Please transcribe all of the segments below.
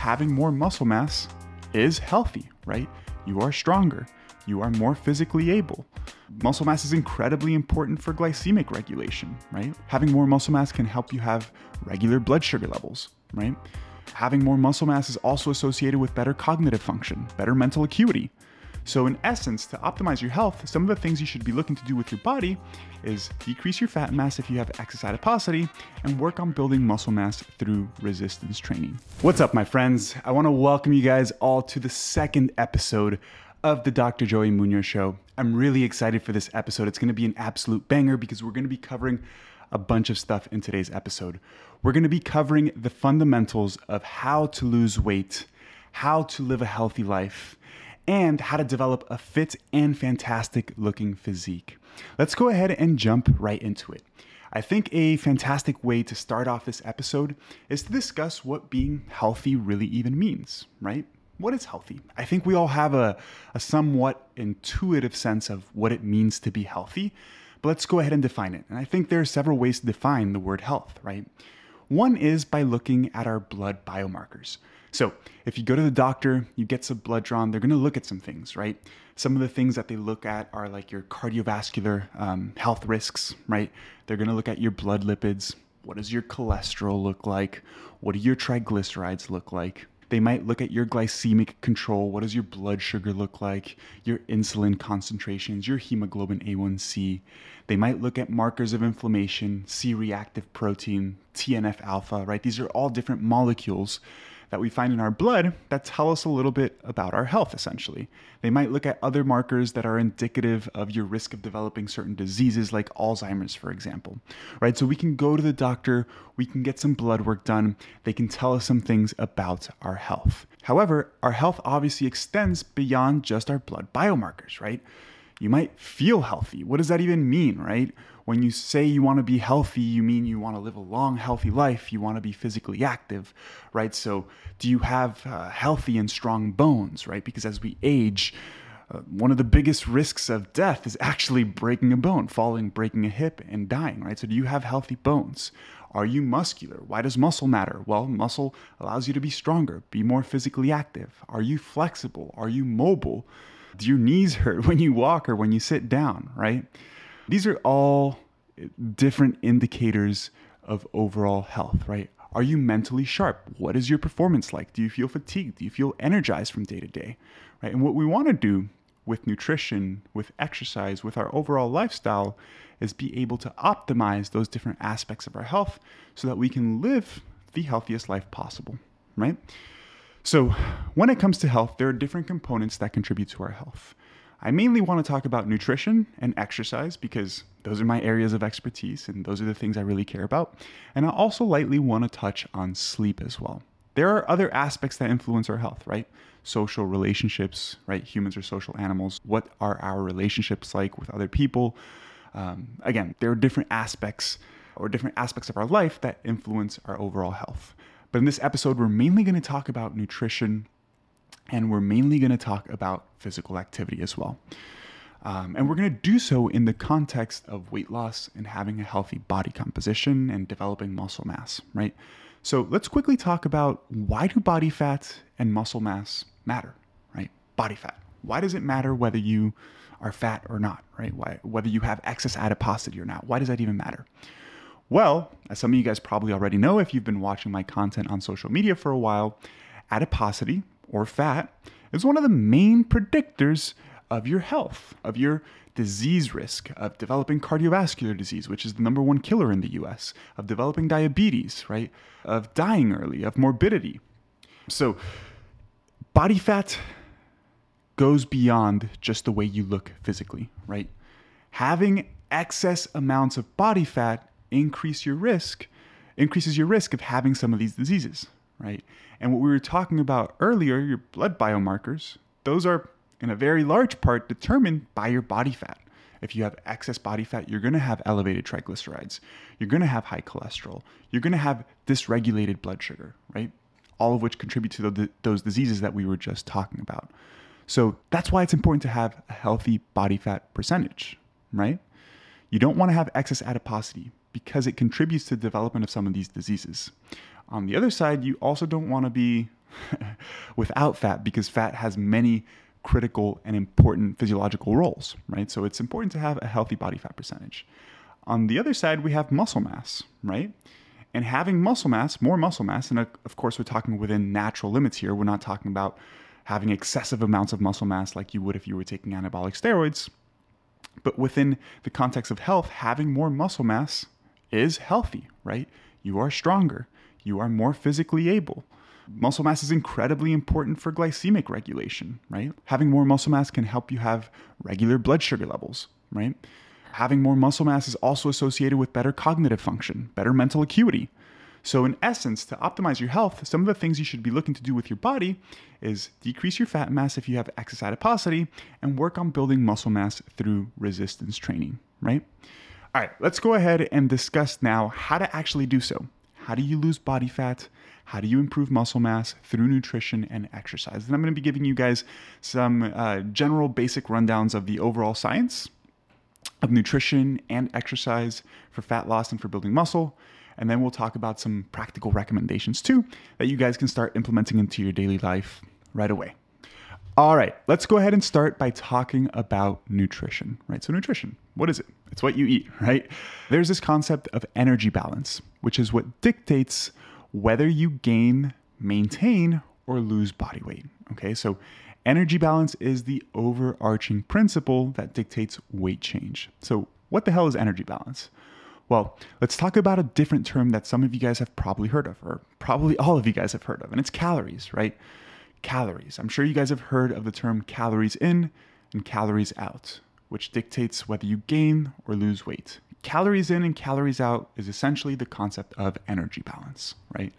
having more muscle mass is healthy, right? You are stronger, you are more physically able. Muscle mass is incredibly important for glycemic regulation, right? Having more muscle mass can help you have regular blood sugar levels, right? Having more muscle mass is also associated with better cognitive function, better mental acuity. So, in essence, to optimize your health, some of the things you should be looking to do with your body is decrease your fat mass if you have excess adiposity and work on building muscle mass through resistance training. What's up, my friends? I want to welcome you guys all to the second episode of the Dr. Joey Munoz Show. I'm really excited for this episode. It's going to be an absolute banger because we're going to be covering a bunch of stuff in today's episode. We're going to be covering the fundamentals of how to lose weight, how to live a healthy life and how to develop a fit and fantastic looking physique. Let's go ahead and jump right into it. I think a fantastic way to start off this episode is to discuss what being healthy really even means, right? What is healthy? I think we all have a, a somewhat intuitive sense of what it means to be healthy, but let's go ahead and define it. And I think there are several ways to define the word health, right? One is by looking at our blood biomarkers. So, if you go to the doctor, you get some blood drawn, they're going to look at some things, right? Some of the things that they look at are like your cardiovascular um, health risks, right? They're going to look at your blood lipids. What does your cholesterol look like? What do your triglycerides look like? They might look at your glycemic control. What does your blood sugar look like? Your insulin concentrations, your hemoglobin A1C. They might look at markers of inflammation, C reactive protein, TNF alpha, right? These are all different molecules that we find in our blood that tell us a little bit about our health, essentially. They might look at other markers that are indicative of your risk of developing certain diseases like Alzheimer's, for example, right? So we can go to the doctor, we can get some blood work done, they can tell us some things about our health. However, our health obviously extends beyond just our blood biomarkers, right? You might feel healthy. What does that even mean, right? When you say you want to be healthy, you mean you want to live a long, healthy life. You want to be physically active, right? So, do you have uh, healthy and strong bones, right? Because as we age, uh, one of the biggest risks of death is actually breaking a bone, falling, breaking a hip, and dying, right? So, do you have healthy bones? Are you muscular? Why does muscle matter? Well, muscle allows you to be stronger, be more physically active. Are you flexible? Are you mobile? Do your knees hurt when you walk or when you sit down, right? These are all different indicators of overall health, right? Are you mentally sharp? What is your performance like? Do you feel fatigued? Do you feel energized from day to day? Right? And what we want to do with nutrition, with exercise, with our overall lifestyle is be able to optimize those different aspects of our health so that we can live the healthiest life possible, right? So, when it comes to health, there are different components that contribute to our health. I mainly want to talk about nutrition and exercise because those are my areas of expertise and those are the things I really care about. And I also lightly want to touch on sleep as well. There are other aspects that influence our health, right? Social relationships, right? Humans are social animals. What are our relationships like with other people? Um, again, there are different aspects or different aspects of our life that influence our overall health. But in this episode, we're mainly going to talk about nutrition and we're mainly going to talk about physical activity as well. Um, and we're going to do so in the context of weight loss and having a healthy body composition and developing muscle mass, right? So let's quickly talk about why do body fat and muscle mass matter, right? Body fat. Why does it matter whether you are fat or not, right? Why, whether you have excess adiposity or not? Why does that even matter? Well, as some of you guys probably already know if you've been watching my content on social media for a while, adiposity or fat is one of the main predictors of your health, of your disease risk, of developing cardiovascular disease, which is the number one killer in the US, of developing diabetes, right? Of dying early, of morbidity. So, body fat goes beyond just the way you look physically, right? Having excess amounts of body fat increase your risk increases your risk of having some of these diseases, right? And what we were talking about earlier, your blood biomarkers, those are in a very large part determined by your body fat. If you have excess body fat, you're going to have elevated triglycerides. You're going to have high cholesterol. You're going to have dysregulated blood sugar, right? All of which contribute to the, those diseases that we were just talking about. So that's why it's important to have a healthy body fat percentage, right? You don't want to have excess adiposity because it contributes to the development of some of these diseases. On the other side, you also don't want to be without fat because fat has many critical and important physiological roles, right? So it's important to have a healthy body fat percentage. On the other side, we have muscle mass, right? And having muscle mass, more muscle mass, and uh, of course, we're talking within natural limits here. We're not talking about having excessive amounts of muscle mass like you would if you were taking anabolic steroids. But within the context of health, having more muscle mass is healthy, right? You are stronger, you are more physically able. Muscle mass is incredibly important for glycemic regulation, right? Having more muscle mass can help you have regular blood sugar levels, right? Having more muscle mass is also associated with better cognitive function, better mental acuity. So, in essence, to optimize your health, some of the things you should be looking to do with your body is decrease your fat mass if you have excess adiposity and work on building muscle mass through resistance training, right? All right, let's go ahead and discuss now how to actually do so. How do you lose body fat? How do you improve muscle mass through nutrition and exercise? And I'm going to be giving you guys some uh, general basic rundowns of the overall science of nutrition and exercise for fat loss and for building muscle. And then we'll talk about some practical recommendations too that you guys can start implementing into your daily life right away. All right, let's go ahead and start by talking about nutrition, right? So, nutrition, what is it? It's what you eat, right? There's this concept of energy balance, which is what dictates whether you gain, maintain, or lose body weight. Okay, so energy balance is the overarching principle that dictates weight change. So, what the hell is energy balance? Well, let's talk about a different term that some of you guys have probably heard of, or probably all of you guys have heard of, and it's calories, right? Calories. I'm sure you guys have heard of the term calories in and calories out, which dictates whether you gain or lose weight calories in and calories out is essentially the concept of energy balance, right?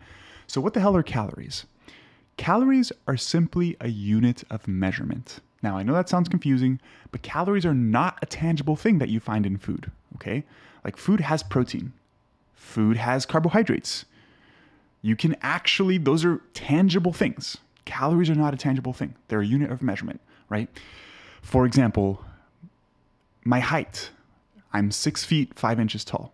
So, what the hell are calories? Calories are simply a unit of measurement. Now, I know that sounds confusing, but calories are not a tangible thing that you find in food, okay? Like, food has protein, food has carbohydrates. You can actually, those are tangible things. Calories are not a tangible thing, they're a unit of measurement, right? For example, my height I'm six feet, five inches tall.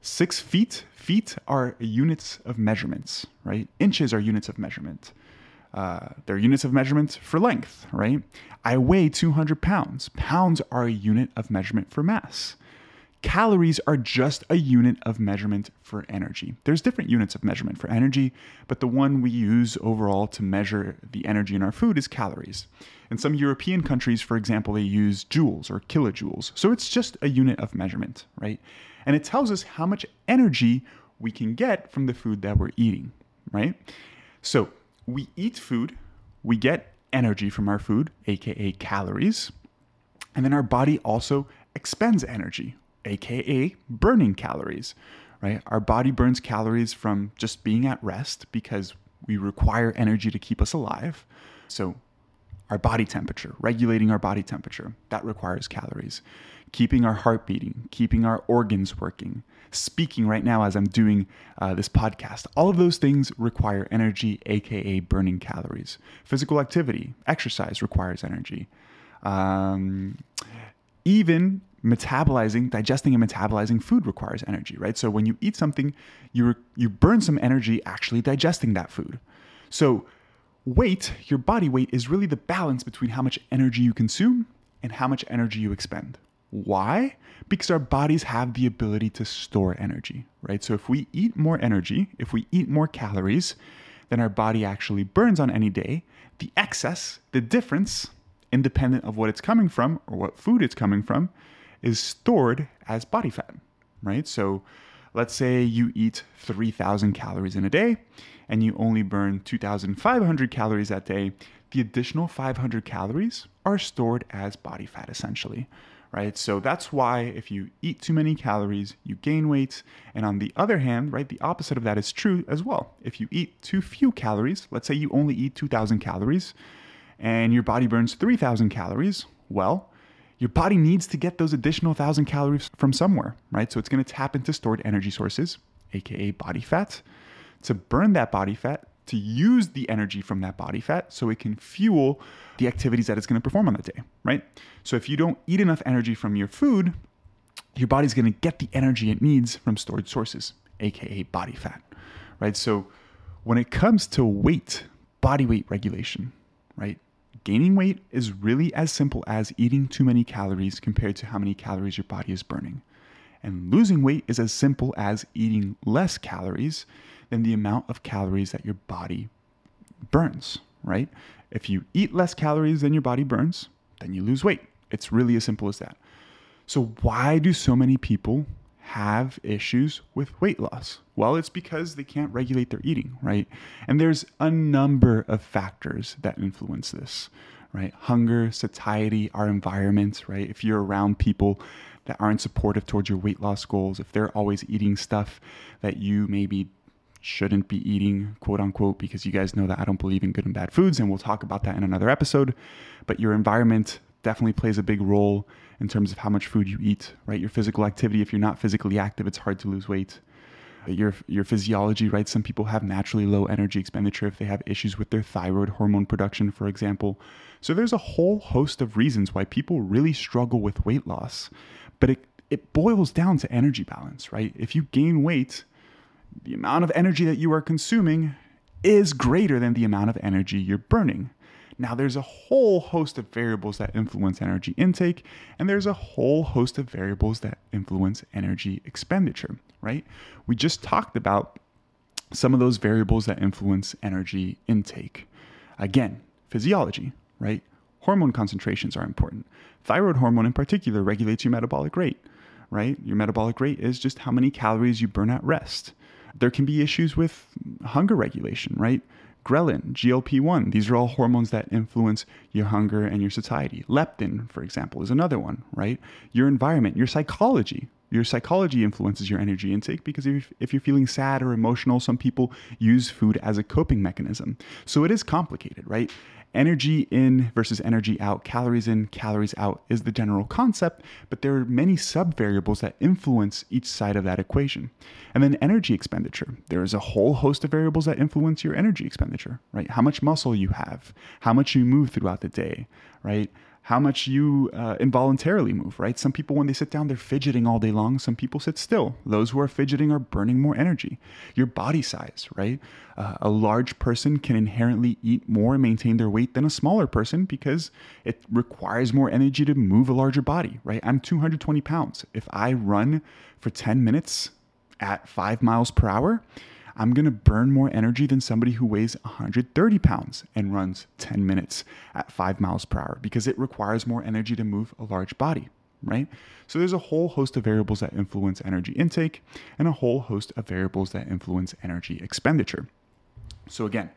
Six feet, feet are units of measurements, right? Inches are units of measurement. Uh, they're units of measurement for length, right? I weigh 200 pounds. Pounds are a unit of measurement for mass. Calories are just a unit of measurement for energy. There's different units of measurement for energy, but the one we use overall to measure the energy in our food is calories. In some European countries, for example, they use joules or kilojoules. So it's just a unit of measurement, right? And it tells us how much energy we can get from the food that we're eating, right? So we eat food, we get energy from our food, aka calories, and then our body also expends energy aka burning calories, right? Our body burns calories from just being at rest because we require energy to keep us alive. So, our body temperature, regulating our body temperature, that requires calories. Keeping our heart beating, keeping our organs working, speaking right now as I'm doing uh, this podcast, all of those things require energy, aka burning calories. Physical activity, exercise requires energy. Um, even metabolizing, digesting and metabolizing food requires energy, right? So when you eat something, you you burn some energy actually digesting that food. So weight, your body weight is really the balance between how much energy you consume and how much energy you expend. Why? Because our bodies have the ability to store energy, right? So if we eat more energy, if we eat more calories than our body actually burns on any day, the excess, the difference, independent of what it's coming from or what food it's coming from, is stored as body fat, right? So let's say you eat 3,000 calories in a day and you only burn 2,500 calories that day. The additional 500 calories are stored as body fat essentially, right? So that's why if you eat too many calories, you gain weight. And on the other hand, right, the opposite of that is true as well. If you eat too few calories, let's say you only eat 2,000 calories and your body burns 3,000 calories, well, your body needs to get those additional thousand calories from somewhere, right? So it's going to tap into stored energy sources, aka body fat, to burn that body fat, to use the energy from that body fat so it can fuel the activities that it's going to perform on that day, right? So if you don't eat enough energy from your food, your body's going to get the energy it needs from stored sources, aka body fat, right? So when it comes to weight body weight regulation, right? Gaining weight is really as simple as eating too many calories compared to how many calories your body is burning. And losing weight is as simple as eating less calories than the amount of calories that your body burns, right? If you eat less calories than your body burns, then you lose weight. It's really as simple as that. So, why do so many people have issues with weight loss? Well, it's because they can't regulate their eating, right? And there's a number of factors that influence this, right? Hunger, satiety, our environment, right? If you're around people that aren't supportive towards your weight loss goals, if they're always eating stuff that you maybe shouldn't be eating, quote unquote, because you guys know that I don't believe in good and bad foods, and we'll talk about that in another episode. But your environment definitely plays a big role in terms of how much food you eat, right? Your physical activity, if you're not physically active, it's hard to lose weight. Your, your physiology, right? Some people have naturally low energy expenditure if they have issues with their thyroid hormone production, for example. So there's a whole host of reasons why people really struggle with weight loss. But it, it boils down to energy balance, right? If you gain weight, the amount of energy that you are consuming is greater than the amount of energy you're burning. Now, there's a whole host of variables that influence energy intake, and there's a whole host of variables that influence energy expenditure, right? We just talked about some of those variables that influence energy intake. Again, physiology, right? Hormone concentrations are important. Thyroid hormone, in particular, regulates your metabolic rate, right? Your metabolic rate is just how many calories you burn at rest. There can be issues with hunger regulation, right? Ghrelin, GLP 1, these are all hormones that influence your hunger and your satiety. Leptin, for example, is another one, right? Your environment, your psychology. Your psychology influences your energy intake because if, if you're feeling sad or emotional, some people use food as a coping mechanism. So it is complicated, right? Energy in versus energy out, calories in, calories out is the general concept, but there are many sub variables that influence each side of that equation. And then energy expenditure. There is a whole host of variables that influence your energy expenditure, right? How much muscle you have, how much you move throughout the day, right? How much you uh, involuntarily move, right? Some people, when they sit down, they're fidgeting all day long. Some people sit still. Those who are fidgeting are burning more energy. Your body size, right? Uh, a large person can inherently eat more and maintain their weight than a smaller person because it requires more energy to move a larger body, right? I'm 220 pounds. If I run for 10 minutes at five miles per hour, I'm going to burn more energy than somebody who weighs 130 pounds and runs 10 minutes at five miles per hour because it requires more energy to move a large body, right? So there's a whole host of variables that influence energy intake and a whole host of variables that influence energy expenditure. So again,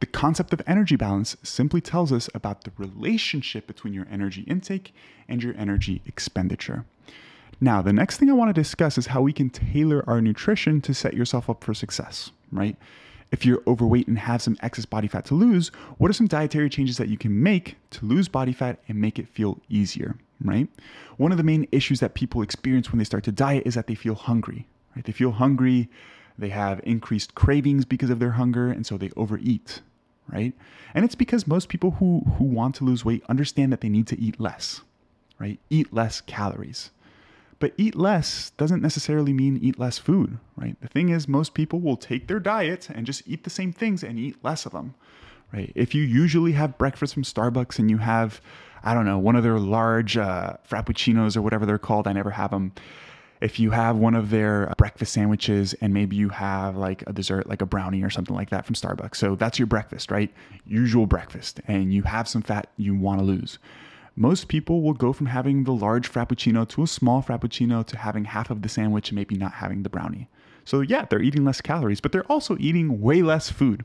the concept of energy balance simply tells us about the relationship between your energy intake and your energy expenditure. Now, the next thing I want to discuss is how we can tailor our nutrition to set yourself up for success, right? If you're overweight and have some excess body fat to lose, what are some dietary changes that you can make to lose body fat and make it feel easier, right? One of the main issues that people experience when they start to diet is that they feel hungry, right? They feel hungry, they have increased cravings because of their hunger, and so they overeat, right? And it's because most people who who want to lose weight understand that they need to eat less, right? Eat less calories. But eat less doesn't necessarily mean eat less food, right? The thing is, most people will take their diet and just eat the same things and eat less of them, right? If you usually have breakfast from Starbucks and you have, I don't know, one of their large uh, frappuccinos or whatever they're called, I never have them. If you have one of their breakfast sandwiches and maybe you have like a dessert, like a brownie or something like that from Starbucks. So that's your breakfast, right? Usual breakfast. And you have some fat you want to lose most people will go from having the large frappuccino to a small frappuccino to having half of the sandwich and maybe not having the brownie. So, yeah, they're eating less calories, but they're also eating way less food.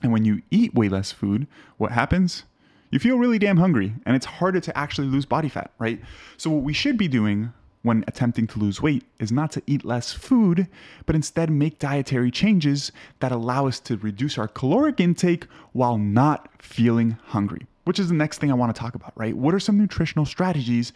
And when you eat way less food, what happens? You feel really damn hungry, and it's harder to actually lose body fat, right? So, what we should be doing when attempting to lose weight is not to eat less food, but instead make dietary changes that allow us to reduce our caloric intake while not feeling hungry which is the next thing I want to talk about, right? What are some nutritional strategies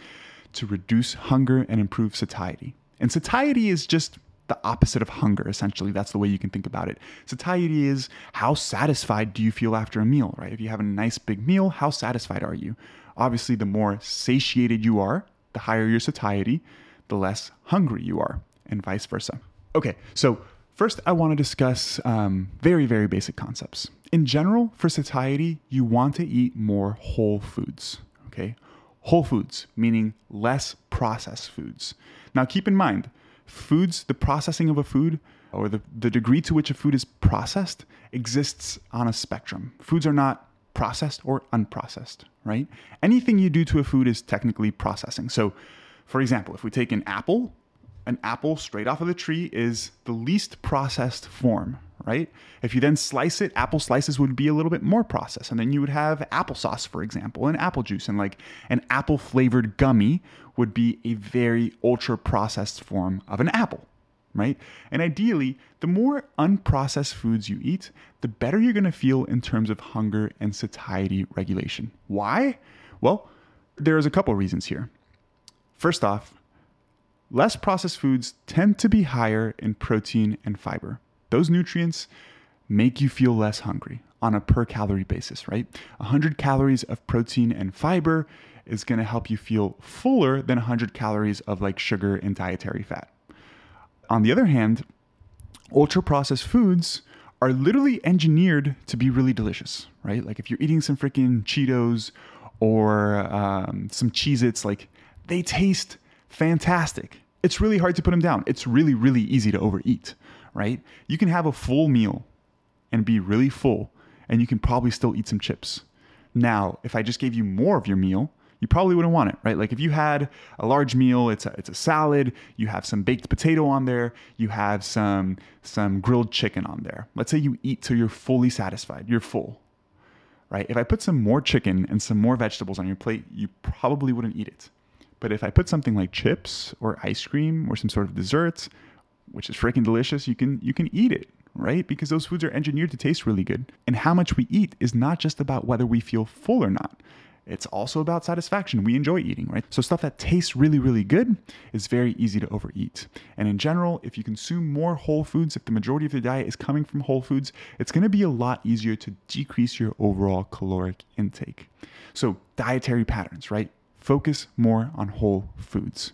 to reduce hunger and improve satiety? And satiety is just the opposite of hunger, essentially. That's the way you can think about it. Satiety is how satisfied do you feel after a meal, right? If you have a nice big meal, how satisfied are you? Obviously, the more satiated you are, the higher your satiety, the less hungry you are, and vice versa. Okay, so First, I want to discuss um, very, very basic concepts. In general, for satiety, you want to eat more whole foods, okay? Whole foods, meaning less processed foods. Now, keep in mind, foods, the processing of a food, or the, the degree to which a food is processed, exists on a spectrum. Foods are not processed or unprocessed, right? Anything you do to a food is technically processing. So, for example, if we take an apple, an apple straight off of the tree is the least processed form, right? If you then slice it, apple slices would be a little bit more processed. And then you would have applesauce, for example, and apple juice. And like an apple flavored gummy would be a very ultra processed form of an apple, right? And ideally, the more unprocessed foods you eat, the better you're gonna feel in terms of hunger and satiety regulation. Why? Well, there's a couple reasons here. First off, less processed foods tend to be higher in protein and fiber. Those nutrients make you feel less hungry on a per calorie basis, right? 100 calories of protein and fiber is going to help you feel fuller than 100 calories of like sugar and dietary fat. On the other hand, ultra processed foods are literally engineered to be really delicious, right? Like if you're eating some freaking Cheetos or um, some Cheez Its, like they taste fantastic. It's really hard to put them down. It's really, really easy to overeat, right? You can have a full meal and be really full, and you can probably still eat some chips. Now, if I just gave you more of your meal, you probably wouldn't want it, right? Like if you had a large meal, it's a, it's a salad, you have some baked potato on there, you have some some grilled chicken on there. Let's say you eat till you're fully satisfied, you're full, right? If I put some more chicken and some more vegetables on your plate, you probably wouldn't eat it. But if I put something like chips or ice cream or some sort of dessert, which is freaking delicious, you can you can eat it, right? Because those foods are engineered to taste really good. And how much we eat is not just about whether we feel full or not. It's also about satisfaction. We enjoy eating, right? So stuff that tastes really, really good is very easy to overeat. And in general, if you consume more whole foods, if the majority of your diet is coming from whole foods, it's going to be a lot easier to decrease your overall caloric intake. So dietary patterns, right? Focus more on whole foods.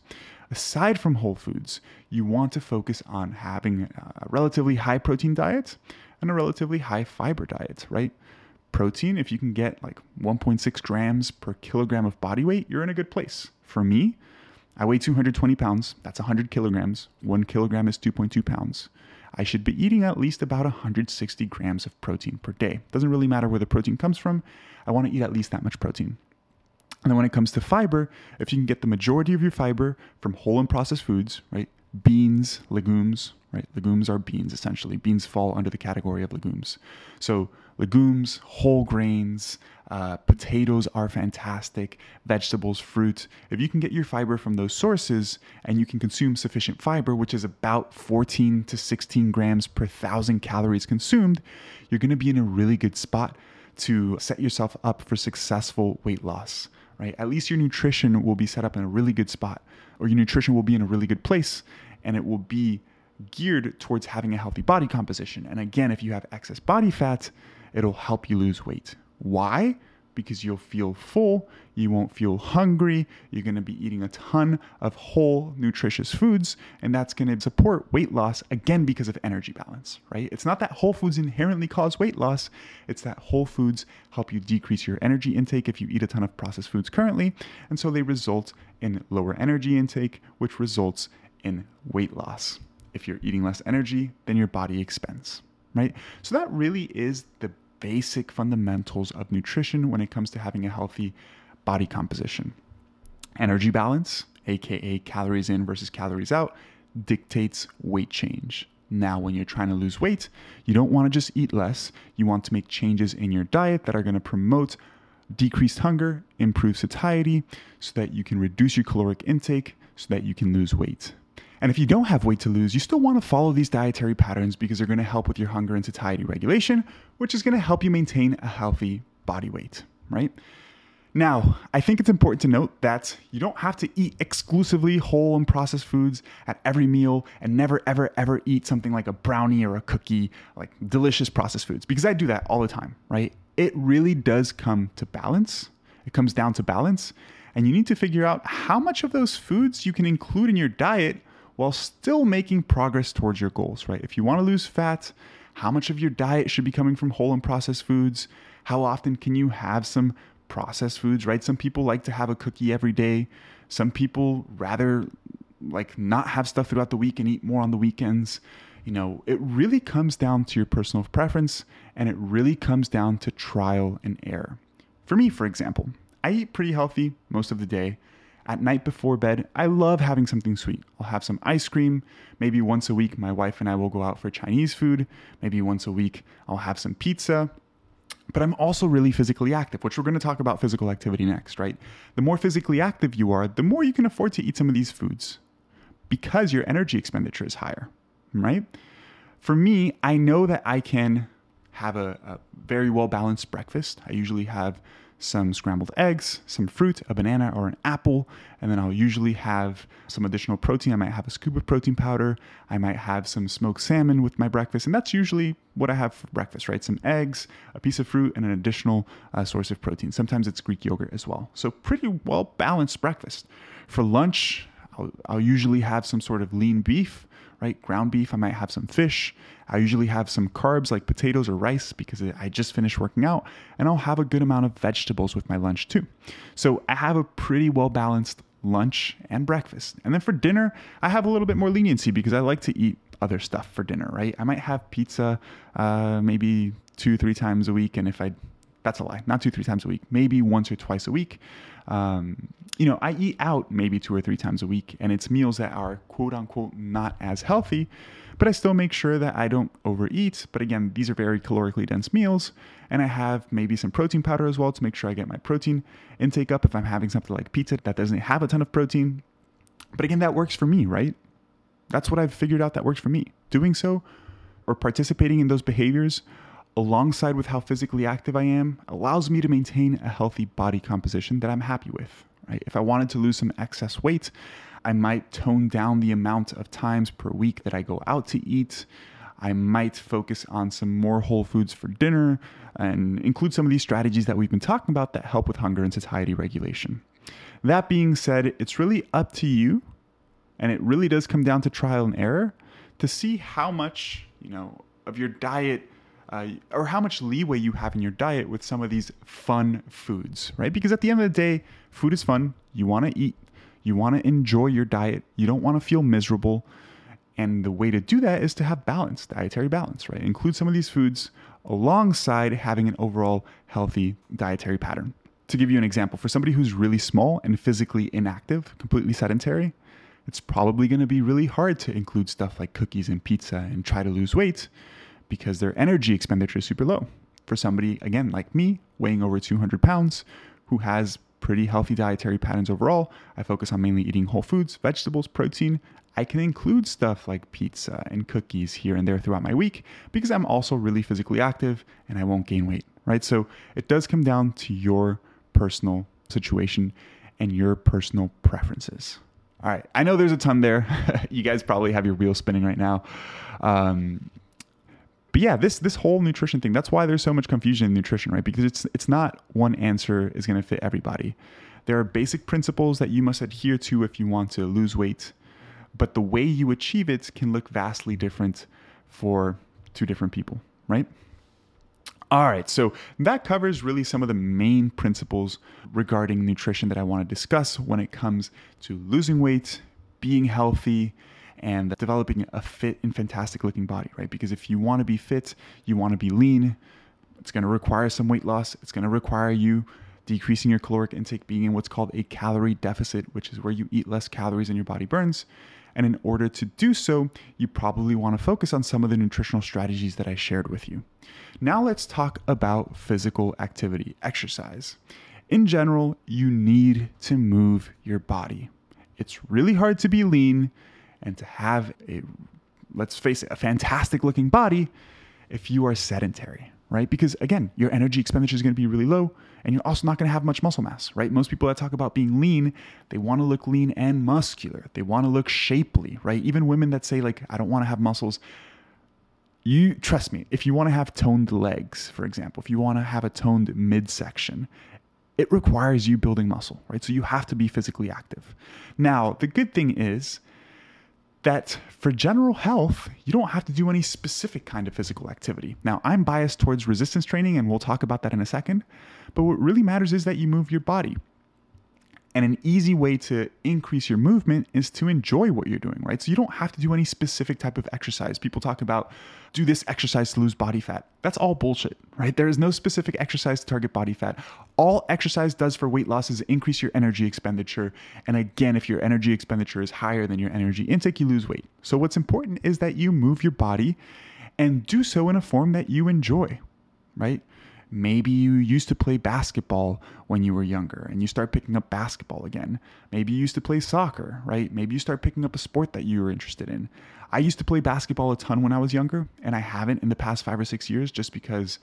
Aside from whole foods, you want to focus on having a relatively high protein diet and a relatively high fiber diet, right? protein, if you can get like 1.6 grams per kilogram of body weight, you're in a good place. For me, I weigh 220 pounds. That's 100 kilograms. One kilogram is 2.2 pounds. I should be eating at least about 160 grams of protein per day. Doesn't really matter where the protein comes from. I want to eat at least that much protein. And then when it comes to fiber, if you can get the majority of your fiber from whole and processed foods, right? Beans, legumes, right? Legumes are beans essentially. Beans fall under the category of legumes. So legumes, whole grains, uh, potatoes are fantastic, vegetables, fruit. If you can get your fiber from those sources and you can consume sufficient fiber, which is about 14 to 16 grams per thousand calories consumed, you're going to be in a really good spot to set yourself up for successful weight loss. Right? At least your nutrition will be set up in a really good spot, or your nutrition will be in a really good place, and it will be geared towards having a healthy body composition. And again, if you have excess body fat, it'll help you lose weight. Why? Because you'll feel full, you won't feel hungry, you're gonna be eating a ton of whole, nutritious foods, and that's gonna support weight loss again because of energy balance, right? It's not that whole foods inherently cause weight loss, it's that whole foods help you decrease your energy intake if you eat a ton of processed foods currently, and so they result in lower energy intake, which results in weight loss. If you're eating less energy, then your body expends, right? So that really is the basic fundamentals of nutrition when it comes to having a healthy body composition. Energy balance, aka calories in versus calories out, dictates weight change. Now, when you're trying to lose weight, you don't want to just eat less. You want to make changes in your diet that are going to promote decreased hunger, improve satiety, so that you can reduce your caloric intake, so that you can lose weight. And if you don't have weight to lose, you still want to follow these dietary patterns because they're going to help with your hunger and satiety regulation, which is going to help you maintain a healthy body weight, right? Now, I think it's important to note that you don't have to eat exclusively whole and processed foods at every meal and never, ever, ever eat something like a brownie or a cookie, like delicious processed foods, because I do that all the time, right? It really does come to balance. It comes down to balance. And you need to figure out how much of those foods you can include in your diet while still making progress towards your goals, right? If you want to lose fat, how much of your diet should be coming from whole and processed foods? How often can you have some processed foods, right? Some people like to have a cookie every day. Some people rather like not have stuff throughout the week and eat more on the weekends. You know, it really comes down to your personal preference and it really comes down to trial and error. For me, for example, I eat pretty healthy most of the day. At night before bed, I love having something sweet. I'll have some ice cream. Maybe once a week, my wife and I will go out for Chinese food. Maybe once a week, I'll have some pizza. But I'm also really physically active, which we're going to talk about physical activity next, right? The more physically active you are, the more you can afford to eat some of these foods because your energy expenditure is higher, right? For me, I know that I can have a, a very well balanced breakfast. I usually have some scrambled eggs, some fruit, a banana or an apple, and then I'll usually have some additional protein. I might have a scoop of protein powder. I might have some smoked salmon with my breakfast, and that's usually what I have for breakfast, right? Some eggs, a piece of fruit, and an additional uh, source of protein. Sometimes it's Greek yogurt as well. So, pretty well balanced breakfast. For lunch, I'll, I'll usually have some sort of lean beef right? Ground beef, I might have some fish. I usually have some carbs like potatoes or rice because I just finished working out, and I'll have a good amount of vegetables with my lunch too. So I have a pretty well balanced lunch and breakfast. And then for dinner, I have a little bit more leniency because I like to eat other stuff for dinner, right? I might have pizza uh, maybe two, three times a week. And if I, that's a lie, not two, three times a week, maybe once or twice a week. Um, you know, I eat out maybe two or three times a week, and it's meals that are quote unquote not as healthy, but I still make sure that I don't overeat. But again, these are very calorically dense meals, and I have maybe some protein powder as well to make sure I get my protein intake up if I'm having something like pizza that doesn't have a ton of protein. But again, that works for me, right? That's what I've figured out that works for me. Doing so or participating in those behaviors alongside with how physically active I am, allows me to maintain a healthy body composition that I'm happy with. Right? If I wanted to lose some excess weight, I might tone down the amount of times per week that I go out to eat. I might focus on some more whole foods for dinner and include some of these strategies that we've been talking about that help with hunger and satiety regulation. That being said, it's really up to you, and it really does come down to trial and error to see how much, you know, of your diet uh, or how much leeway you have in your diet with some of these fun foods, right? Because at the end of the day, food is fun. You want to eat, you want to enjoy your diet, you don't want to feel miserable. And the way to do that is to have balance, dietary balance, right? Include some of these foods alongside having an overall healthy dietary pattern. To give you an example, for somebody who's really small and physically inactive, completely sedentary, it's probably going to be really hard to include stuff like cookies and pizza and try to lose weight because their energy expenditure is super low. For somebody, again, like me, weighing over 200 pounds, who has pretty healthy dietary patterns overall, I focus on mainly eating whole foods, vegetables, protein. I can include stuff like pizza and cookies here and there throughout my week because I'm also really physically active and I won't gain weight, right? So it does come down to your personal situation and your personal preferences. All right, I know there's a ton there. you guys probably have your wheels spinning right now. Um, but yeah, this this whole nutrition thing, that's why there's so much confusion in nutrition, right? Because it's it's not one answer is going to fit everybody. There are basic principles that you must adhere to if you want to lose weight, but the way you achieve it can look vastly different for two different people, right? All right, so that covers really some of the main principles regarding nutrition that I want to discuss when it comes to losing weight, being healthy, and developing a fit and fantastic looking body, right? Because if you want to be fit, you want to be lean, it's going to require some weight loss. It's going to require you decreasing your caloric intake, being in what's called a calorie deficit, which is where you eat less calories than your body burns. And in order to do so, you probably want to focus on some of the nutritional strategies that I shared with you. Now, let's talk about physical activity, exercise. In general, you need to move your body. It's really hard to be lean and to have a, let's face it, a fantastic looking body if you are sedentary, right? Because again, your energy expenditure is going to be really low and you're also not going to have much muscle mass, right? Most people that talk about being lean, they want to look lean and muscular. They want to look shapely, right? Even women that say like I don't want to have muscles, you trust me, if you want to have toned legs, for example, if you want to have a toned midsection, it requires you building muscle, right? So you have to be physically active. Now, the good thing is that for general health, you don't have to do any specific kind of physical activity. Now, I'm biased towards resistance training, and we'll talk about that in a second. But what really matters is that you move your body. And an easy way to increase your movement is to enjoy what you're doing, right? So you don't have to do any specific type of exercise. People talk about do this exercise to lose body fat. That's all bullshit, right? There is no specific exercise to target body fat. All exercise does for weight loss is increase your energy expenditure. And again, if your energy expenditure is higher than your energy intake, you lose weight. So what's important is that you move your body and do so in a form that you enjoy, right? Maybe you used to play basketball when you were younger and you start picking up basketball again. Maybe you used to play soccer, right? Maybe you start picking up a sport that you were interested in. I used to play basketball a ton when I was younger, and I haven't in the past five or six years just because,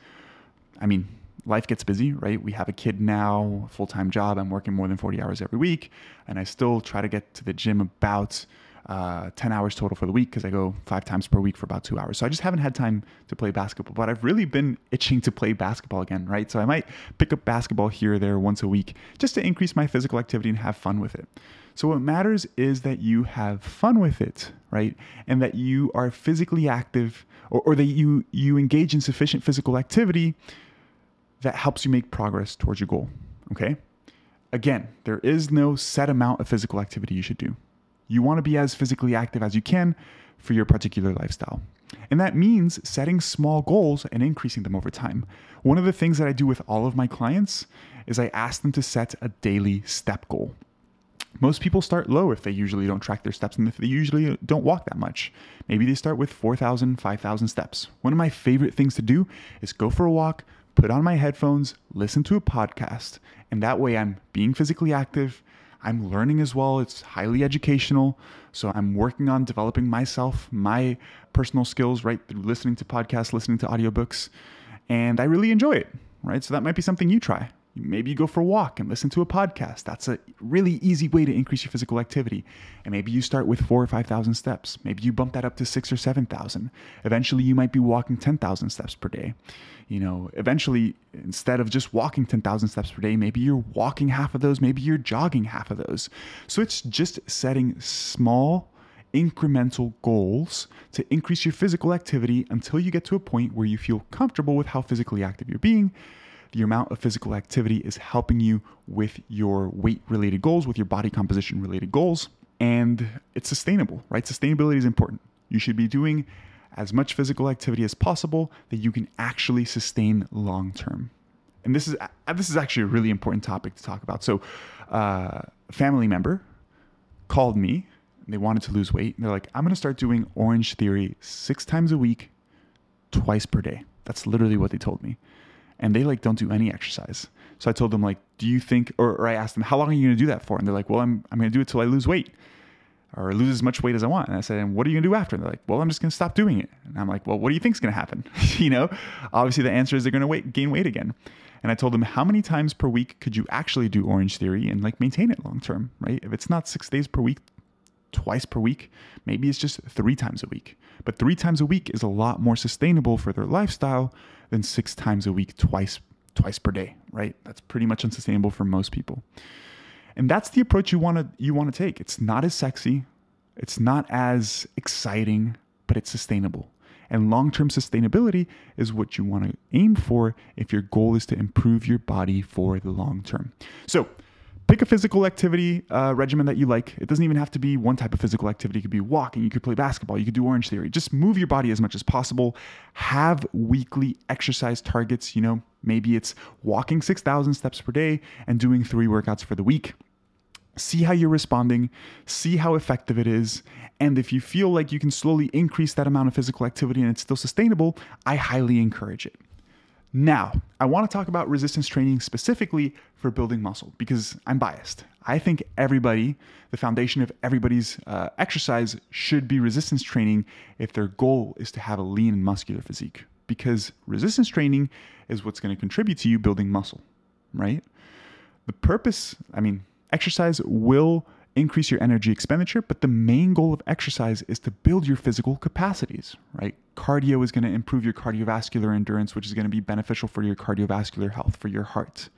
I mean, life gets busy, right? We have a kid now, full time job. I'm working more than 40 hours every week, and I still try to get to the gym about uh, 10 hours total for the week because I go five times per week for about two hours. So I just haven't had time to play basketball, but I've really been itching to play basketball again, right? So I might pick up basketball here or there once a week just to increase my physical activity and have fun with it. So what matters is that you have fun with it, right? And that you are physically active or, or that you, you engage in sufficient physical activity that helps you make progress towards your goal, okay? Again, there is no set amount of physical activity you should do. You want to be as physically active as you can for your particular lifestyle. And that means setting small goals and increasing them over time. One of the things that I do with all of my clients is I ask them to set a daily step goal. Most people start low if they usually don't track their steps and if they usually don't walk that much. Maybe they start with 4,000, 5,000 steps. One of my favorite things to do is go for a walk, put on my headphones, listen to a podcast, and that way I'm being physically active I'm learning as well. It's highly educational. So I'm working on developing myself, my personal skills, right? Through listening to podcasts, listening to audiobooks. And I really enjoy it, right? So that might be something you try. Maybe you go for a walk and listen to a podcast. That's a really easy way to increase your physical activity. And maybe you start with four or 5,000 steps. Maybe you bump that up to six or 7,000. Eventually, you might be walking 10,000 steps per day. You know, eventually, instead of just walking 10,000 steps per day, maybe you're walking half of those, maybe you're jogging half of those. So it's just setting small, incremental goals to increase your physical activity until you get to a point where you feel comfortable with how physically active you're being the amount of physical activity is helping you with your weight related goals, with your body composition related goals, and it's sustainable, right? Sustainability is important. You should be doing as much physical activity as possible that you can actually sustain long term. And this is uh, this is actually a really important topic to talk about. So, uh, a family member called me. They wanted to lose weight. And they're like, "I'm going to start doing Orangetheory six times a week, twice per day." That's literally what they told me and they like don't do any exercise. So I told them like, do you think, or, or I asked them, how long are you going to do that for? And they're like, well, I'm, I'm going to do it till I lose weight or lose as much weight as I want. And I said, and what are you going to do after? And they're like, well, I'm just going to stop doing it. And I'm like, well, what do you think is going to happen? you know, obviously the answer is they're going to wait, gain weight again. And I told them, how many times per week could you actually do Orangetheory and like maintain it long term, right? If it's not six days per week, twice per week, maybe it's just three times a week. But three times a week is a lot more sustainable for their lifestyle than six times a week, twice twice per day, right? That's pretty much unsustainable for most people. And that's the approach you want to you want to take. It's not as sexy, it's not as exciting, but it's sustainable. And long-term sustainability is what you want to aim for if your goal is to improve your body for the long term. So, pick a physical activity uh, regimen that you like. It doesn't even have to be one type of physical activity. It could be walking, you could play basketball, you could do Orangetheory. Just move your body as much as possible. Have weekly exercise targets. You know, maybe it's walking 6,000 steps per day and doing three workouts for the week. See how you're responding, see how effective it is. And if you feel like you can slowly increase that amount of physical activity and it's still sustainable, I highly encourage it. Now, I want to talk about resistance training specifically for building muscle because I'm biased. I think everybody, the foundation of everybody's uh, exercise should be resistance training if their goal is to have a lean and muscular physique because resistance training is what's going to contribute to you building muscle, right? The purpose, I mean, exercise will increase your energy expenditure, but the main goal of exercise is to build your physical capacities, right? Cardio is going to improve your cardiovascular endurance, which is going to be beneficial for your cardiovascular health, for your heart.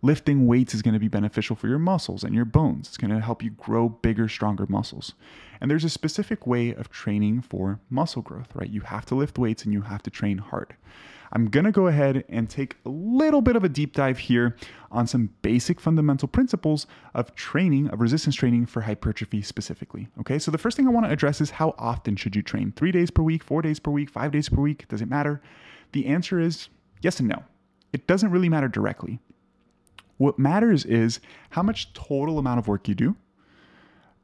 Lifting weights is going to be beneficial for your muscles and your bones. It's going to help you grow bigger, stronger muscles. And there's a specific way of training for muscle growth, right? You have to lift weights and you have to train hard. I'm going to go ahead and take a little bit of a deep dive here on some basic fundamental principles of training, of resistance training for hypertrophy specifically. Okay, so the first thing I want to address is how often should you train? Three days per week, four days per week, five days per week? Does it matter? The answer is yes and no. It doesn't really matter directly. What matters is how much total amount of work you do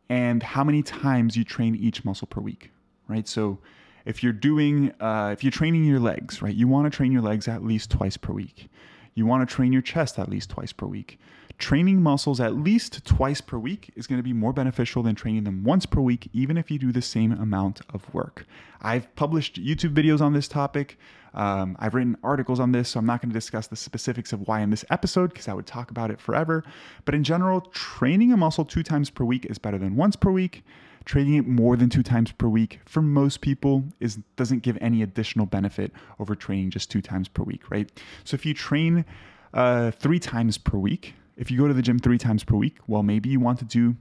and how many times you train each muscle per week, right? So if you're doing, uh, if you're training your legs, right, you want to train your legs at least twice per week. You want to train your chest at least twice per week. Training muscles at least twice per week is going to be more beneficial than training them once per week, even if you do the same amount of work. I've published YouTube videos on this topic. Um, I've written articles on this, so I'm not going to discuss the specifics of why in this episode because I would talk about it forever. But in general, training a muscle two times per week is better than once per week. Training it more than two times per week for most people is doesn't give any additional benefit over training just two times per week, right? So if you train uh, three times per week, if you go to the gym three times per week, well, maybe you want to do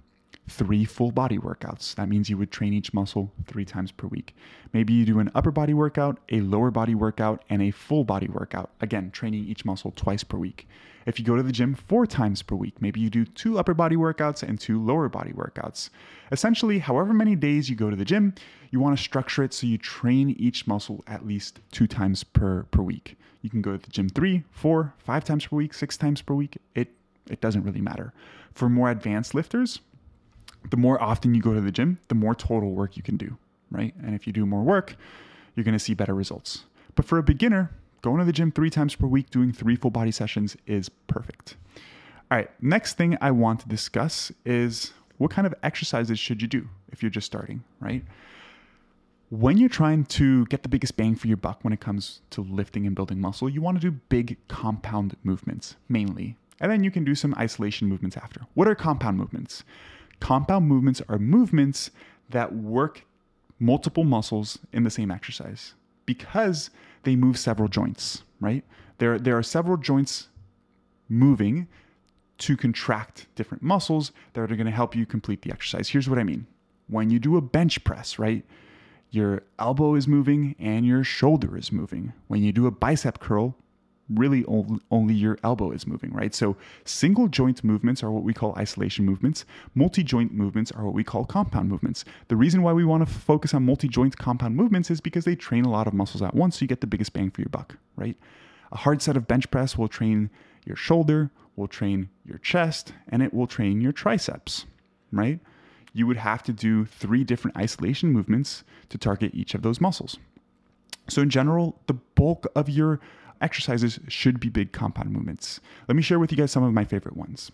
three full body workouts. That means you would train each muscle three times per week. Maybe you do an upper body workout, a lower body workout, and a full body workout. Again, training each muscle twice per week. If you go to the gym four times per week, maybe you do two upper body workouts and two lower body workouts. Essentially, however many days you go to the gym, you want to structure it so you train each muscle at least two times per, per week. You can go to the gym three, four, five times per week, six times per week. It it doesn't really matter. For more advanced lifters, the more often you go to the gym, the more total work you can do, right? And if you do more work, you're going to see better results. But for a beginner, going to the gym three times per week, doing three full body sessions is perfect. All right, next thing I want to discuss is what kind of exercises should you do if you're just starting, right? When you're trying to get the biggest bang for your buck when it comes to lifting and building muscle, you want to do big compound movements mainly. And then you can do some isolation movements after. What are compound movements? Compound movements are movements that work multiple muscles in the same exercise because they move several joints, right? There, there are several joints moving to contract different muscles that are going to help you complete the exercise. Here's what I mean. When you do a bench press, right? Your elbow is moving and your shoulder is moving. When you do a bicep curl, really only your elbow is moving, right? So single joint movements are what we call isolation movements. Multi joint movements are what we call compound movements. The reason why we want to focus on multi joint compound movements is because they train a lot of muscles at once so you get the biggest bang for your buck, right? A hard set of bench press will train your shoulder, will train your chest, and it will train your triceps, right? You would have to do three different isolation movements to target each of those muscles. So, in general, the bulk of your exercises should be big compound movements. Let me share with you guys some of my favorite ones.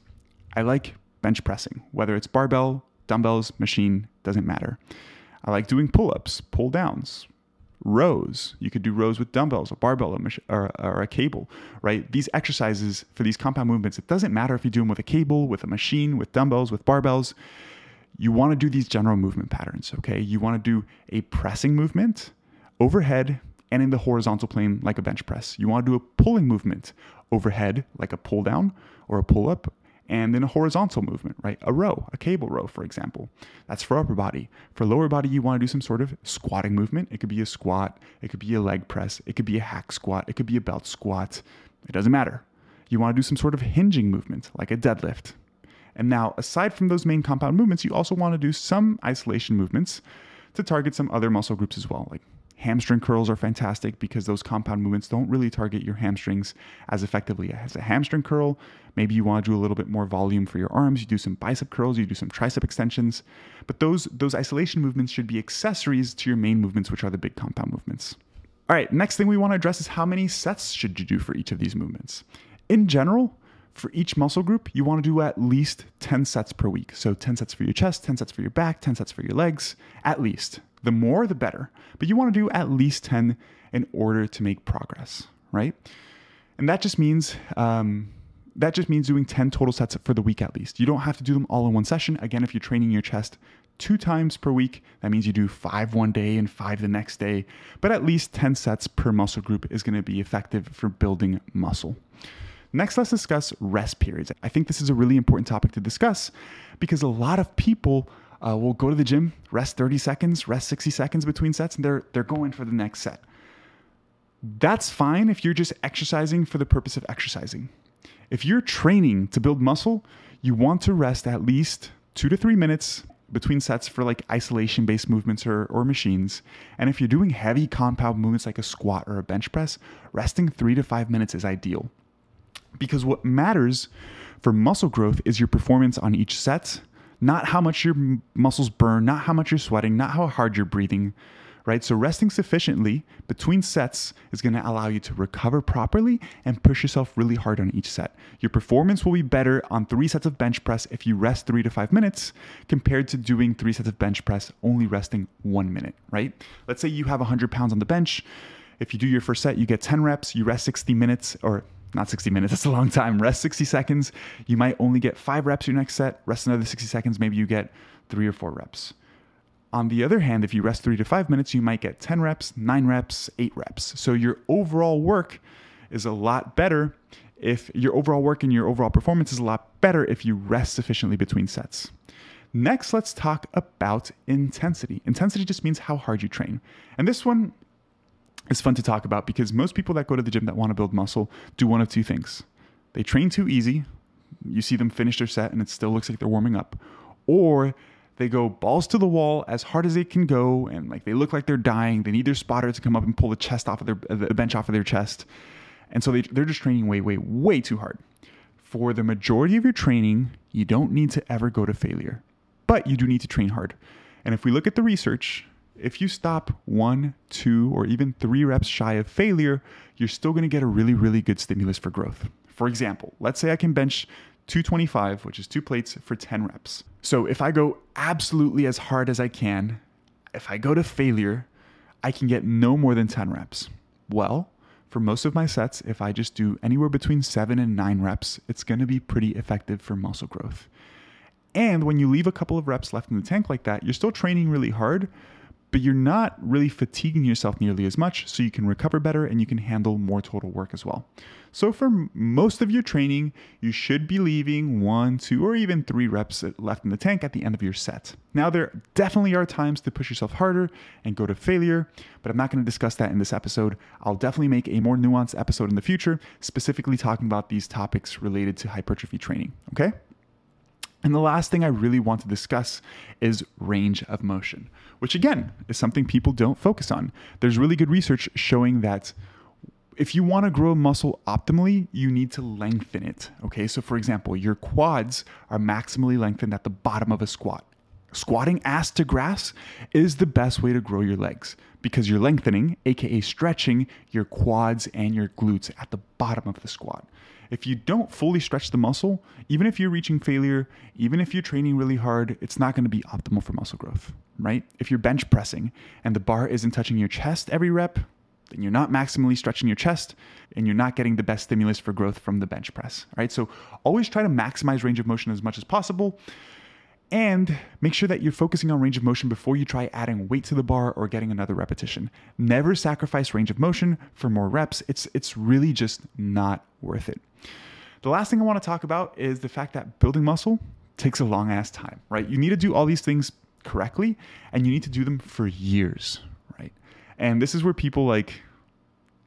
I like bench pressing, whether it's barbell, dumbbells, machine, doesn't matter. I like doing pull ups, pull downs, rows. You could do rows with dumbbells, a barbell, or, or, a cable, right? These exercises for these compound movements, it doesn't matter if you do them with a cable, with a machine, with dumbbells, with barbells. You want to do these general movement patterns, okay? You want to do a pressing movement overhead and in the horizontal plane like a bench press. You want to do a pulling movement overhead like a pull down or a pull up and then a horizontal movement, right? A row, a cable row, for example. That's for upper body. For lower body, you want to do some sort of squatting movement. It could be a squat, it could be a leg press, it could be a hack squat, it could be a belt squat. It doesn't matter. You want to do some sort of hinging movement, like a deadlift. And now, aside from those main compound movements, you also want to do some isolation movements to target some other muscle groups as well, like Hamstring curls are fantastic because those compound movements don't really target your hamstrings as effectively as a hamstring curl. Maybe you want to do a little bit more volume for your arms. You do some bicep curls, you do some tricep extensions. But those, those isolation movements should be accessories to your main movements, which are the big compound movements. All right, next thing we want to address is how many sets should you do for each of these movements? In general, for each muscle group, you want to do at least 10 sets per week. So 10 sets for your chest, 10 sets for your back, 10 sets for your legs, at least. The more, the better. But you want to do at least 10 in order to make progress, right? And that just means um, that just means doing 10 total sets for the week at least. You don't have to do them all in one session. Again, if you're training your chest two times per week, that means you do five one day and five the next day. But at least 10 sets per muscle group is going to be effective for building muscle. Next, let's discuss rest periods. I think this is a really important topic to discuss because a lot of people uh, will go to the gym, rest 30 seconds, rest 60 seconds between sets, and they're they're going for the next set. That's fine if you're just exercising for the purpose of exercising. If you're training to build muscle, you want to rest at least two to three minutes between sets for like isolation based movements or, or machines. And if you're doing heavy compound movements like a squat or a bench press, resting three to five minutes is ideal. Because what matters for muscle growth is your performance on each set, not how much your muscles burn, not how much you're sweating, not how hard you're breathing, right? So resting sufficiently between sets is going to allow you to recover properly and push yourself really hard on each set. Your performance will be better on three sets of bench press if you rest three to five minutes compared to doing three sets of bench press only resting one minute, right? Let's say you have 100 pounds on the bench. If you do your first set, you get 10 reps, you rest 60 minutes or not 60 minutes, that's a long time. Rest 60 seconds. You might only get five reps your next set, rest another 60 seconds, maybe you get three or four reps. On the other hand, if you rest three to five minutes, you might get 10 reps, nine reps, eight reps. So your overall work is a lot better if your overall work and your overall performance is a lot better if you rest sufficiently between sets. Next, let's talk about intensity. Intensity just means how hard you train. And this one is fun to talk about because most people that go to the gym that want to build muscle do one of two things. They train too easy. You see them finish their set and it still looks like they're warming up. Or they go balls to the wall as hard as they can go, and like they look like they're dying. They need their spotter to come up and pull the chest off of their the bench off of their chest, and so they, they're just training way, way, way too hard. For the majority of your training, you don't need to ever go to failure, but you do need to train hard. And if we look at the research, if you stop one, two, or even three reps shy of failure, you're still to get a really, really good stimulus for growth. For example, let's say I can bench 225, which is two plates for 10 reps. So if I go absolutely as hard as I can, if I go to failure, I can get no more than 10 reps. Well, for most of my sets, if I just do anywhere between seven and nine reps, it's to be pretty effective for muscle growth. And when you leave a couple of reps left in the tank like that, you're still training really hard, but you're not really fatiguing yourself nearly as much, so you can recover better and you can handle more total work as well. So, for most of your training, you should be leaving one, two, or even three reps left in the tank at the end of your set. Now, there definitely are times to push yourself harder and go to failure, but I'm not going to discuss that in this episode. I'll definitely make a more nuanced episode in the future, specifically talking about these topics related to hypertrophy training. Okay? And the last thing I really want to discuss is range of motion, which again is something people don't focus on. There's really good research showing that if you want to grow muscle optimally, you need to lengthen it. Okay, so for example, your quads are maximally lengthened at the bottom of a squat. Squatting ass to grass is the best way to grow your legs because you're lengthening, aka stretching, your quads and your glutes at the bottom of the squat. If you don't fully stretch the muscle, even if you're reaching failure, even if you're training really hard, it's not going to be optimal for muscle growth, right? If you're bench pressing and the bar isn't touching your chest every rep, then you're not maximally stretching your chest and you're not getting the best stimulus for growth from the bench press, right? So always try to maximize range of motion as much as possible. And make sure that you're focusing on range of motion before you try adding weight to the bar or getting another repetition. Never sacrifice range of motion for more reps. It's it's really just not worth it. The last thing I want to talk about is the fact that building muscle takes a long ass time, right? You need to do all these things correctly and you need to do them for years, right? And this is where people like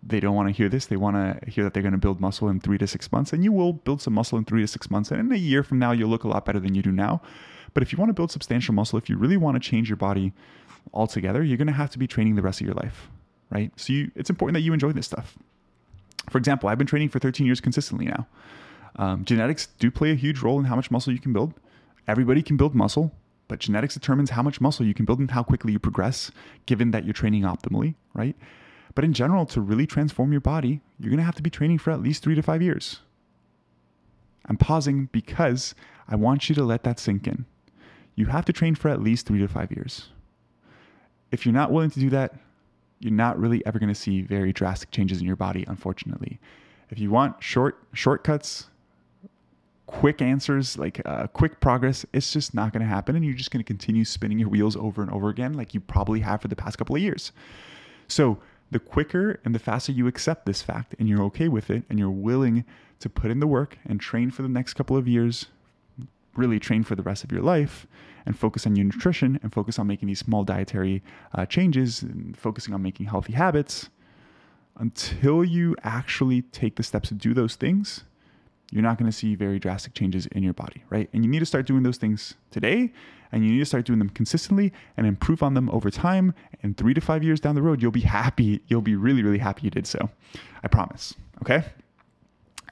they don't want to hear this. They want to hear that they're going to build muscle in 3 to 6 months and you will build some muscle in 3 to 6 months and in a year from now you'll look a lot better than you do now. But if you want to build substantial muscle, if you really want to change your body altogether, you're going to have to be training the rest of your life, right? So you, it's important that you enjoy this stuff. For example, I've been training for 13 years consistently now. Um, genetics do play a huge role in how much muscle you can build. Everybody can build muscle, but genetics determines how much muscle you can build and how quickly you progress, given that you're training optimally, right? But in general, to really transform your body, you're going to have to be training for at least three to five years. I'm pausing because I want you to let that sink in you have to train for at least three to five years. If you're not willing to do that, you're not really ever going to see very drastic changes in your body, unfortunately. If you want short shortcuts, quick answers, like uh, quick progress, it's just not going to happen, and you're just going to continue spinning your wheels over and over again, like you probably have for the past couple of years. So the quicker and the faster you accept this fact and you're okay with it and you're willing to put in the work and train for the next couple of years, really train for the rest of your life and focus on your nutrition and focus on making these small dietary uh, changes and focusing on making healthy habits until you actually take the steps to do those things you're not going to see very drastic changes in your body, right? And you need to start doing those things today and you need to start doing them consistently and improve on them over time. And three to five years down the road, you'll be happy. You'll be really, really happy you did so. I promise. Okay.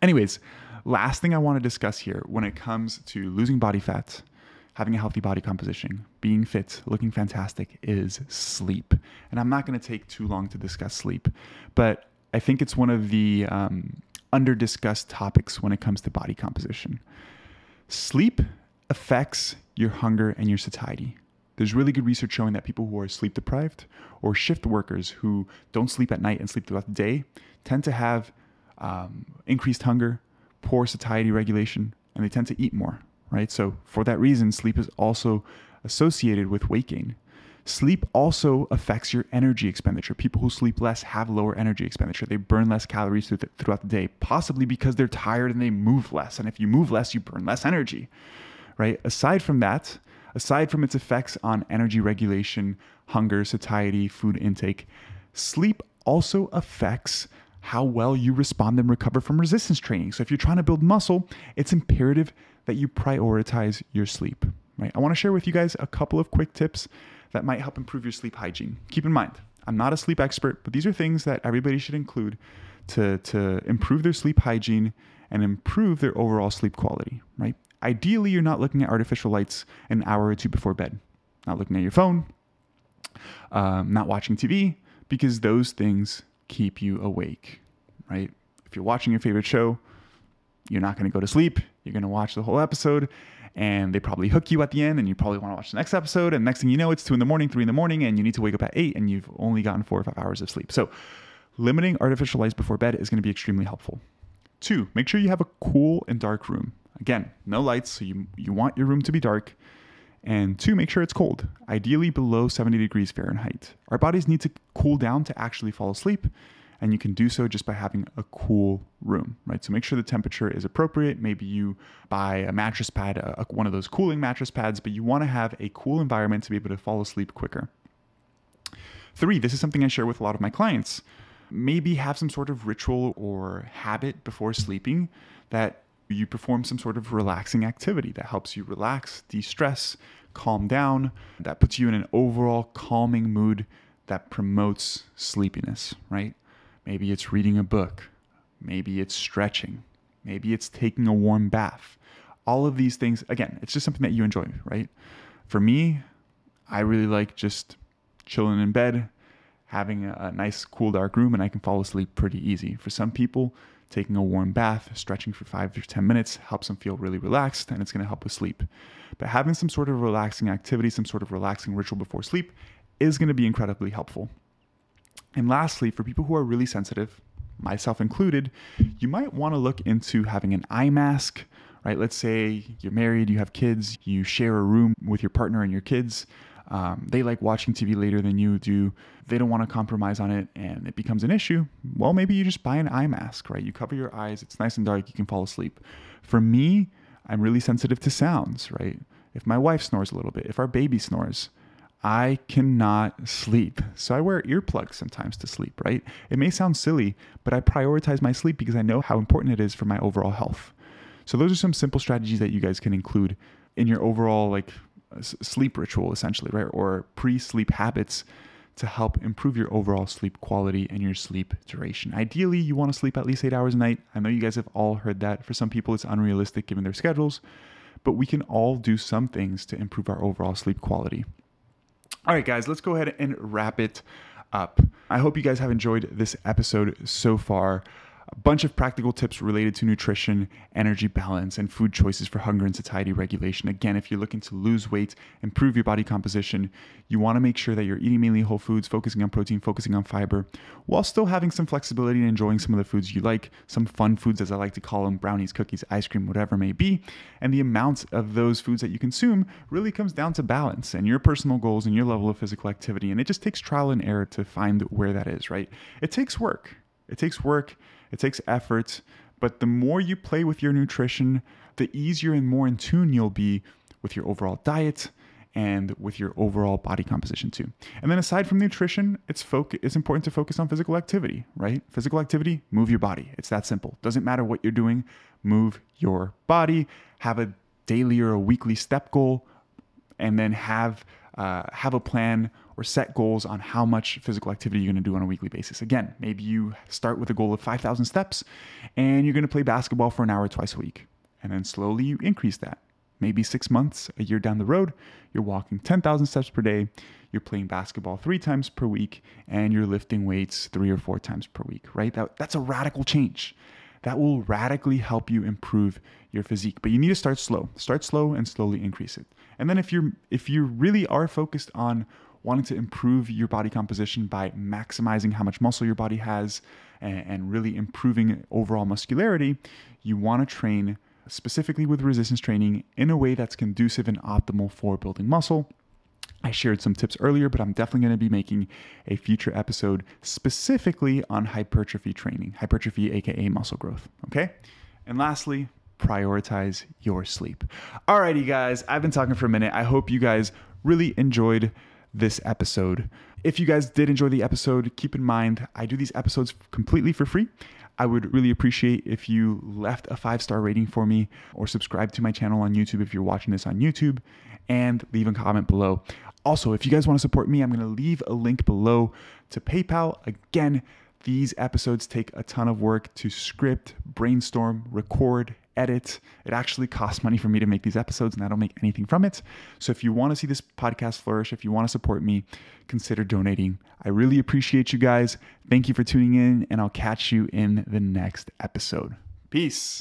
Anyways, last thing I want to discuss here when it comes to losing body fat, having a healthy body composition, being fit, looking fantastic is sleep. And I'm not going to take too long to discuss sleep, but I think it's one of the um, under discussed topics when it comes to body composition. Sleep affects your hunger and your satiety. There's really good research showing that people who are sleep deprived or shift workers who don't sleep at night and sleep throughout the day tend to have um, increased hunger, poor satiety regulation, and they tend to eat more, right? So, for that reason, sleep is also associated with weight gain. Sleep also affects your energy expenditure. People who sleep less have lower energy expenditure. They burn less calories throughout the day, possibly because they're tired and they move less. And if you move less, you burn less energy, right? Aside from that, aside from its effects on energy regulation, hunger, satiety, food intake, sleep also affects how well you respond and recover from resistance training. So if you're trying to build muscle, it's imperative that you prioritize your sleep, right? I want to share with you guys a couple of quick tips that might help improve your sleep hygiene. Keep in mind, I'm not a sleep expert, but these are things that everybody should include to, to improve their sleep hygiene and improve their overall sleep quality, right? Ideally, you're not looking at artificial lights an hour or two before bed, not looking at your phone, um, not watching TV, because those things keep you awake, right? If you're watching your favorite show, you're not going to go to sleep. You're going to watch the whole episode and they probably hook you at the end and you probably want to watch the next episode and next thing you know it's two in the morning three in the morning and you need to wake up at eight and you've only gotten four or five hours of sleep so limiting artificial lights before bed is going to be extremely helpful two make sure you have a cool and dark room again no lights so you, you want your room to be dark and two make sure it's cold ideally below 70 degrees fahrenheit our bodies need to cool down to actually fall asleep and you can do so just by having a cool room, right? So make sure the temperature is appropriate. Maybe you buy a mattress pad, a, one of those cooling mattress pads, but you want to have a cool environment to be able to fall asleep quicker. Three, this is something I share with a lot of my clients. Maybe have some sort of ritual or habit before sleeping that you perform some sort of relaxing activity that helps you relax, de stress, calm down, that puts you in an overall calming mood that promotes sleepiness, right? Maybe it's reading a book. Maybe it's stretching. Maybe it's taking a warm bath. All of these things, again, it's just something that you enjoy, right? For me, I really like just chilling in bed, having a, nice, cool, dark room, and I can fall asleep pretty easy. For some people, taking a warm bath, stretching for five to 10 minutes helps them feel really relaxed and it's to help with sleep. But having some sort of relaxing activity, some sort of relaxing ritual before sleep is to be incredibly helpful. And lastly, for people who are really sensitive, myself included, you might want to look into having an eye mask, right? Let's say you're married, you have kids, you share a room with your partner and your kids. Um, they like watching TV later than you do. They don't want to compromise on it and it becomes an issue. Well, maybe you just buy an eye mask, right? You cover your eyes, it's nice and dark, you can fall asleep. For me, I'm really sensitive to sounds, right? If my wife snores a little bit, if our baby snores, I cannot sleep. So I wear earplugs sometimes to sleep, right? It may sound silly, but I prioritize my sleep because I know how important it is for my overall health. So those are some simple strategies that you guys can include in your overall like sleep ritual essentially, right? Or pre-sleep habits to help improve your overall sleep quality and your sleep duration. Ideally, you want to sleep at least 8 hours a night. I know you guys have all heard that. For some people it's unrealistic given their schedules, but we can all do some things to improve our overall sleep quality. All right, guys, let's go ahead and wrap it up. I hope you guys have enjoyed this episode so far. A bunch of practical tips related to nutrition, energy balance, and food choices for hunger and satiety regulation. Again, if you're looking to lose weight, improve your body composition, you want to make sure that you're eating mainly whole foods, focusing on protein, focusing on fiber, while still having some flexibility and enjoying some of the foods you like, some fun foods, as I like to call them brownies, cookies, ice cream, whatever may be. And the amount of those foods that you consume really comes down to balance and your personal goals and your level of physical activity. And it just takes trial and error to find where that is, right? It takes work. It takes work it takes effort, but the more you play with your nutrition, the easier and more in tune you'll be with your overall diet and with your overall body composition too. And then aside from nutrition, it's foc- it's important to focus on physical activity, right? Physical activity, move your body. It's that simple. Doesn't matter what you're doing, move your body. Have a daily or a weekly step goal, and then have uh, have a plan or set goals on how much physical activity you're going to do on a weekly basis. Again, maybe you start with a goal of 5,000 steps and you're going to play basketball for an hour twice a week. And then slowly you increase that. Maybe six months, a year down the road, you're walking 10,000 steps per day, you're playing basketball three times per week, and you're lifting weights three or four times per week, right? That, that's a radical change that will radically help you improve your physique. But you need to start slow. Start slow and slowly increase it. And then if you're if you really are focused on wanting to improve your body composition by maximizing how much muscle your body has and, and really improving overall muscularity, you want to train specifically with resistance training in a way that's conducive and optimal for building muscle I shared some tips earlier, but I'm definitely going to be making a future episode specifically on hypertrophy training, hypertrophy, aka muscle growth. Okay. And lastly, prioritize your sleep. Alrighty, guys, I've been talking for a minute. I hope you guys really enjoyed this episode. If you guys did enjoy the episode, keep in mind I do these episodes completely for free. I would really appreciate if you left a five star rating for me or subscribe to my channel on YouTube if you're watching this on YouTube and leave a comment below. Also, if you guys want to support me, I'm going to leave a link below to PayPal. Again, these episodes take a ton of work to script, brainstorm, record, edit. It actually costs money for me to make these episodes, and I don't make anything from it. So if you want to see this podcast flourish, if you want to support me, consider donating. I really appreciate you guys. Thank you for tuning in, and I'll catch you in the next episode. Peace.